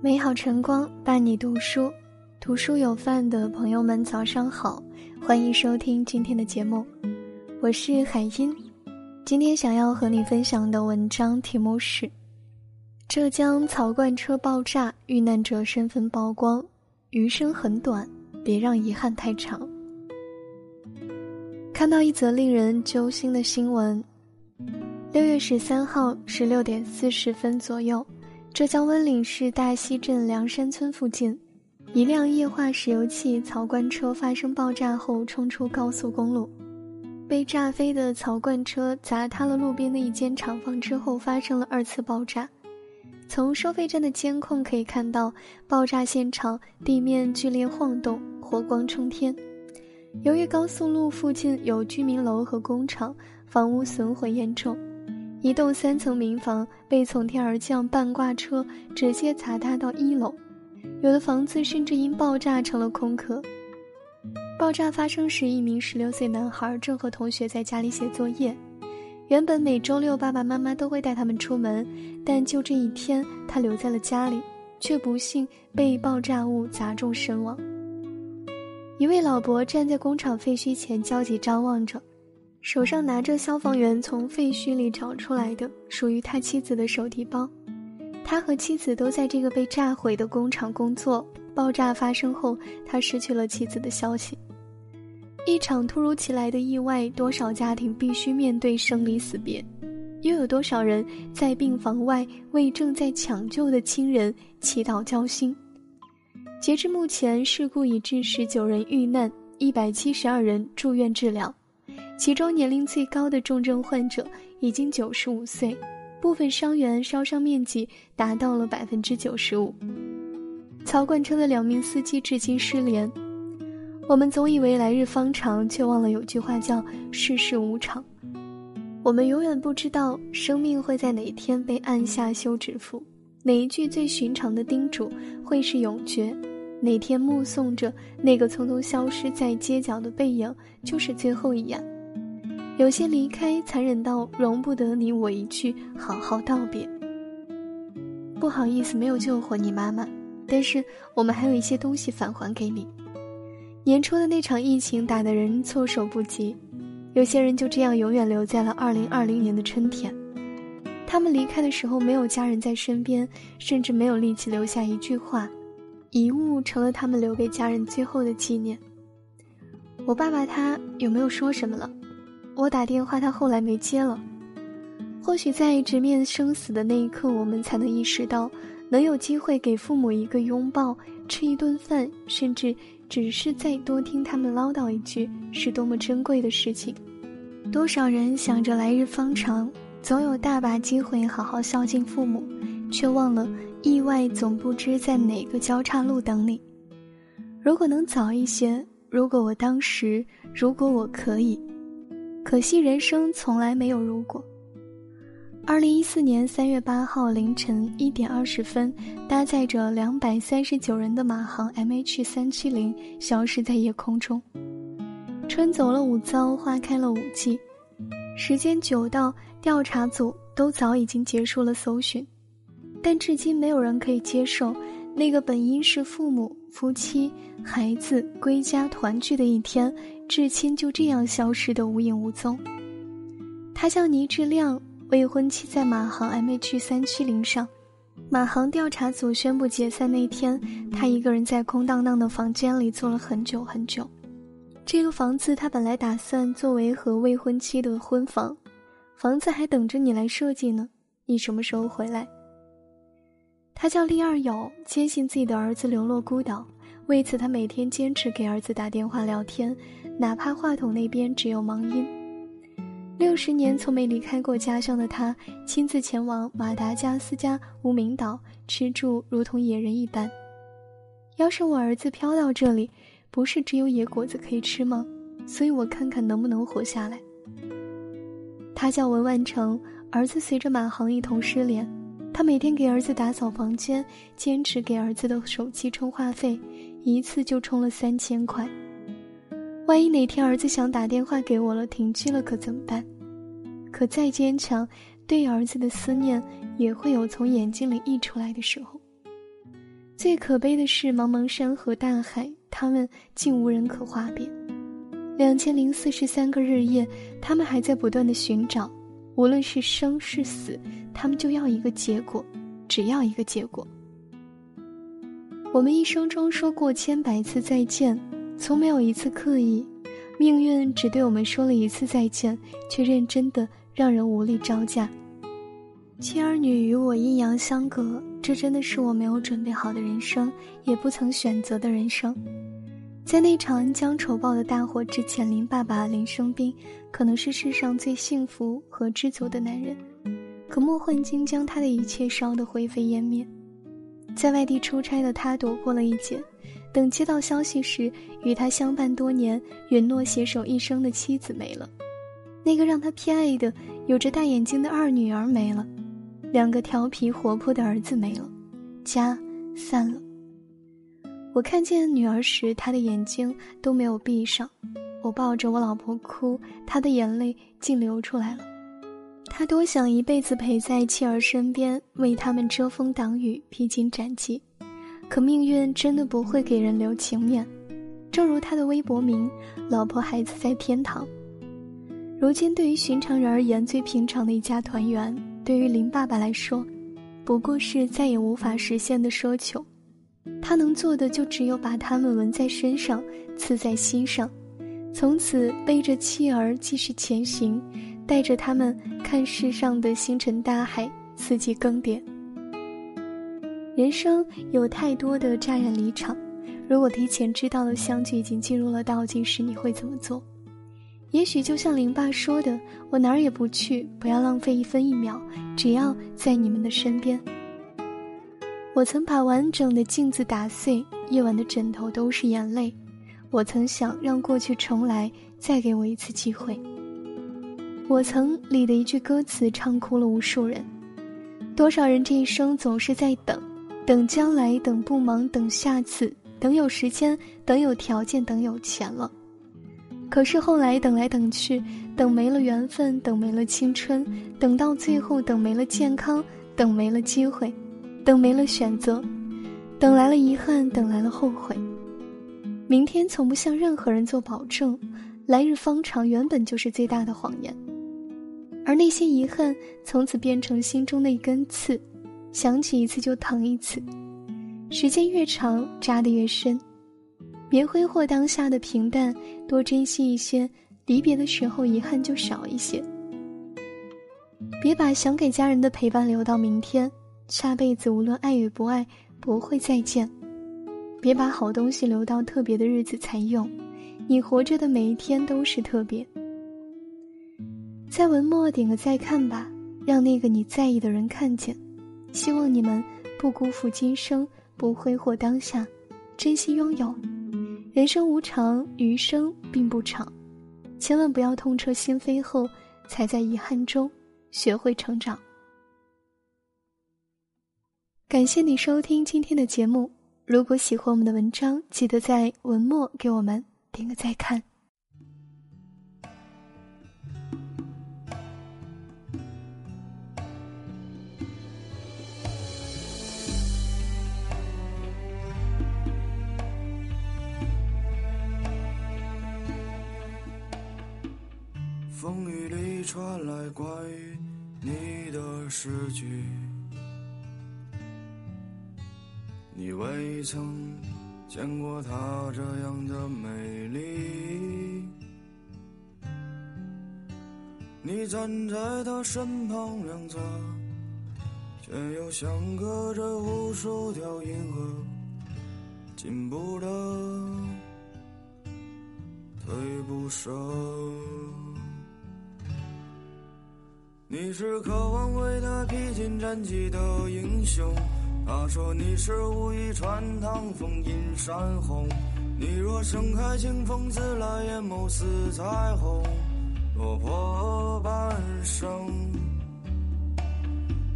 美好晨光伴你读书，读书有饭的朋友们早上好，欢迎收听今天的节目，我是海音。今天想要和你分享的文章题目是：浙江槽罐车爆炸，遇难者身份曝光，余生很短，别让遗憾太长。看到一则令人揪心的新闻，六月十三号十六点四十分左右。浙江温岭市大溪镇梁山村附近，一辆液化石油气槽罐车发生爆炸后冲出高速公路，被炸飞的槽罐车砸塌了路边的一间厂房之后发生了二次爆炸。从收费站的监控可以看到，爆炸现场地面剧烈晃动，火光冲天。由于高速路附近有居民楼和工厂，房屋损毁严重。一栋三层民房被从天而降半挂车直接砸塌到一楼，有的房子甚至因爆炸成了空壳。爆炸发生时，一名十六岁男孩正和同学在家里写作业。原本每周六爸爸妈妈都会带他们出门，但就这一天，他留在了家里，却不幸被爆炸物砸中身亡。一位老伯站在工厂废墟前焦急张望着。手上拿着消防员从废墟里找出来的属于他妻子的手提包，他和妻子都在这个被炸毁的工厂工作。爆炸发生后，他失去了妻子的消息。一场突如其来的意外，多少家庭必须面对生离死别，又有多少人在病房外为正在抢救的亲人祈祷交心？截至目前，事故已致十九人遇难，一百七十二人住院治疗。其中年龄最高的重症患者已经九十五岁，部分伤员烧伤面积达到了百分之九十五。槽罐车的两名司机至今失联。我们总以为来日方长，却忘了有句话叫“世事无常”。我们永远不知道生命会在哪天被按下休止符，哪一句最寻常的叮嘱会是永诀，哪天目送着那个匆匆消失在街角的背影就是最后一眼。有些离开残忍到容不得你我一句好好道别。不好意思，没有救活你妈妈，但是我们还有一些东西返还给你。年初的那场疫情打得人措手不及，有些人就这样永远留在了二零二零年的春天。他们离开的时候没有家人在身边，甚至没有力气留下一句话，遗物成了他们留给家人最后的纪念。我爸爸他有没有说什么了？我打电话，他后来没接了。或许在直面生死的那一刻，我们才能意识到，能有机会给父母一个拥抱、吃一顿饭，甚至只是再多听他们唠叨一句，是多么珍贵的事情。多少人想着来日方长，总有大把机会好好孝敬父母，却忘了意外总不知在哪个交叉路等你。如果能早一些，如果我当时，如果我可以。可惜人生从来没有如果。二零一四年三月八号凌晨一点二十分，搭载着两百三十九人的马航 MH 三七零消失在夜空中。春走了五遭，花开了五季，时间久到调查组都早已经结束了搜寻，但至今没有人可以接受那个本应是父母、夫妻、孩子归家团聚的一天。至亲就这样消失的无影无踪。他叫倪志亮，未婚妻在马航 MH 三七零上。马航调查组宣布解散那天，他一个人在空荡荡的房间里坐了很久很久。这个房子他本来打算作为和未婚妻的婚房，房子还等着你来设计呢。你什么时候回来？他叫厉二友，坚信自己的儿子流落孤岛。为此，他每天坚持给儿子打电话聊天，哪怕话筒那边只有忙音。六十年从没离开过家乡的他，亲自前往马达加斯加无名岛吃住，如同野人一般。要是我儿子飘到这里，不是只有野果子可以吃吗？所以我看看能不能活下来。他叫文万成，儿子随着马航一同失联。他每天给儿子打扫房间，坚持给儿子的手机充话费，一次就充了三千块。万一哪天儿子想打电话给我了，停机了，可怎么办？可再坚强，对儿子的思念也会有从眼睛里溢出来的时候。最可悲的是，茫茫山河大海，他们竟无人可话别。两千零四十三个日夜，他们还在不断的寻找，无论是生是死，他们就要一个结果，只要一个结果。我们一生中说过千百次再见，从没有一次刻意。命运只对我们说了一次再见，却认真的让人无力招架。妻儿女与我阴阳相隔，这真的是我没有准备好的人生，也不曾选择的人生。在那场恩将仇报的大火之前，林爸爸林生斌可能是世上最幸福和知足的男人，可莫幻晶将他的一切烧得灰飞烟灭。在外地出差的他躲过了一劫，等接到消息时，与他相伴多年、允诺携手一生的妻子没了，那个让他偏爱的、有着大眼睛的二女儿没了。两个调皮活泼的儿子没了，家散了。我看见女儿时，她的眼睛都没有闭上。我抱着我老婆哭，她的眼泪竟流出来了。她多想一辈子陪在妻儿身边，为他们遮风挡雨、披荆斩棘。可命运真的不会给人留情面。正如他的微博名：“老婆孩子在天堂。”如今，对于寻常人而言，最平常的一家团圆。对于林爸爸来说，不过是再也无法实现的奢求。他能做的就只有把他们纹在身上，刺在心上，从此背着妻儿继续前行，带着他们看世上的星辰大海，四季更迭。人生有太多的乍然离场，如果提前知道了相聚已经进入了倒计时，你会怎么做？也许就像林爸说的，我哪儿也不去，不要浪费一分一秒，只要在你们的身边。我曾把完整的镜子打碎，夜晚的枕头都是眼泪。我曾想让过去重来，再给我一次机会。我曾里的一句歌词唱哭了无数人。多少人这一生总是在等，等将来，等不忙，等下次，等有时间，等有条件，等有钱了。可是后来等来等去，等没了缘分，等没了青春，等到最后等没了健康，等没了机会，等没了选择，等来了遗憾，等来了后悔。明天从不向任何人做保证，来日方长原本就是最大的谎言。而那些遗憾从此变成心中的一根刺，想起一次就疼一次，时间越长扎得越深。别挥霍当下的平淡，多珍惜一些。离别的时候，遗憾就少一些。别把想给家人的陪伴留到明天，下辈子无论爱与不爱，不会再见。别把好东西留到特别的日子才用，你活着的每一天都是特别。在文末点个再看吧，让那个你在意的人看见。希望你们不辜负今生，不挥霍当下，珍惜拥有。人生无常，余生并不长，千万不要痛彻心扉后，才在遗憾中学会成长。感谢你收听今天的节目，如果喜欢我们的文章，记得在文末给我们点个再看。风雨里传来关于你的诗句，你未曾见过她这样的美丽。你站在她身旁两侧，却又相隔着无数条银河，进不得，退不舍。你是渴望为他披荆斩棘的英雄，他说你是武夷川塘风映山红。你若盛开，清风自来，眼眸似彩虹，落魄半生。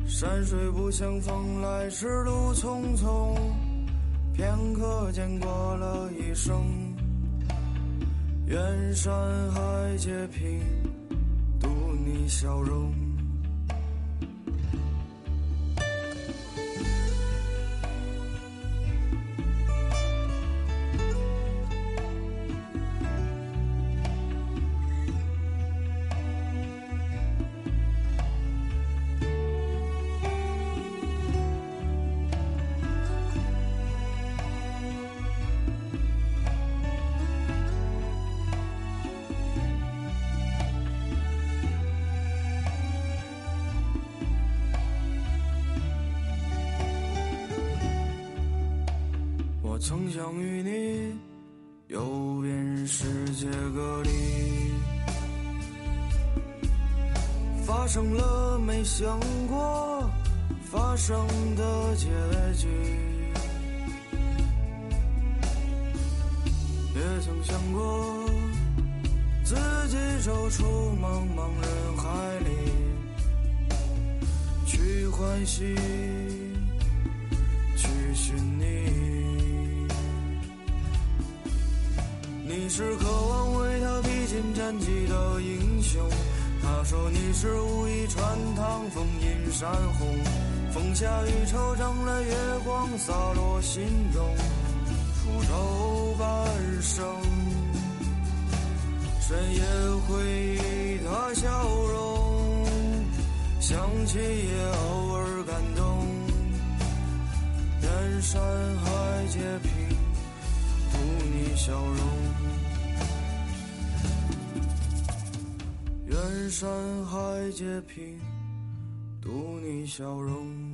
山水不相逢，来时路匆匆，片刻间过了一生，愿山海皆平，独你。笑容。曾想与你游遍世界各地，发生了没想过发生的结局，也曾想过自己走出茫茫人海里，去欢喜。去寻你，你是渴望为他披荆斩棘的英雄。他说你是武艺穿堂风引山红，风下雨惆怅了月光洒落心中，出走半生，深夜回忆他笑容，想起也偶尔感动。人山海皆平，笑容。远山海皆平，独你笑容。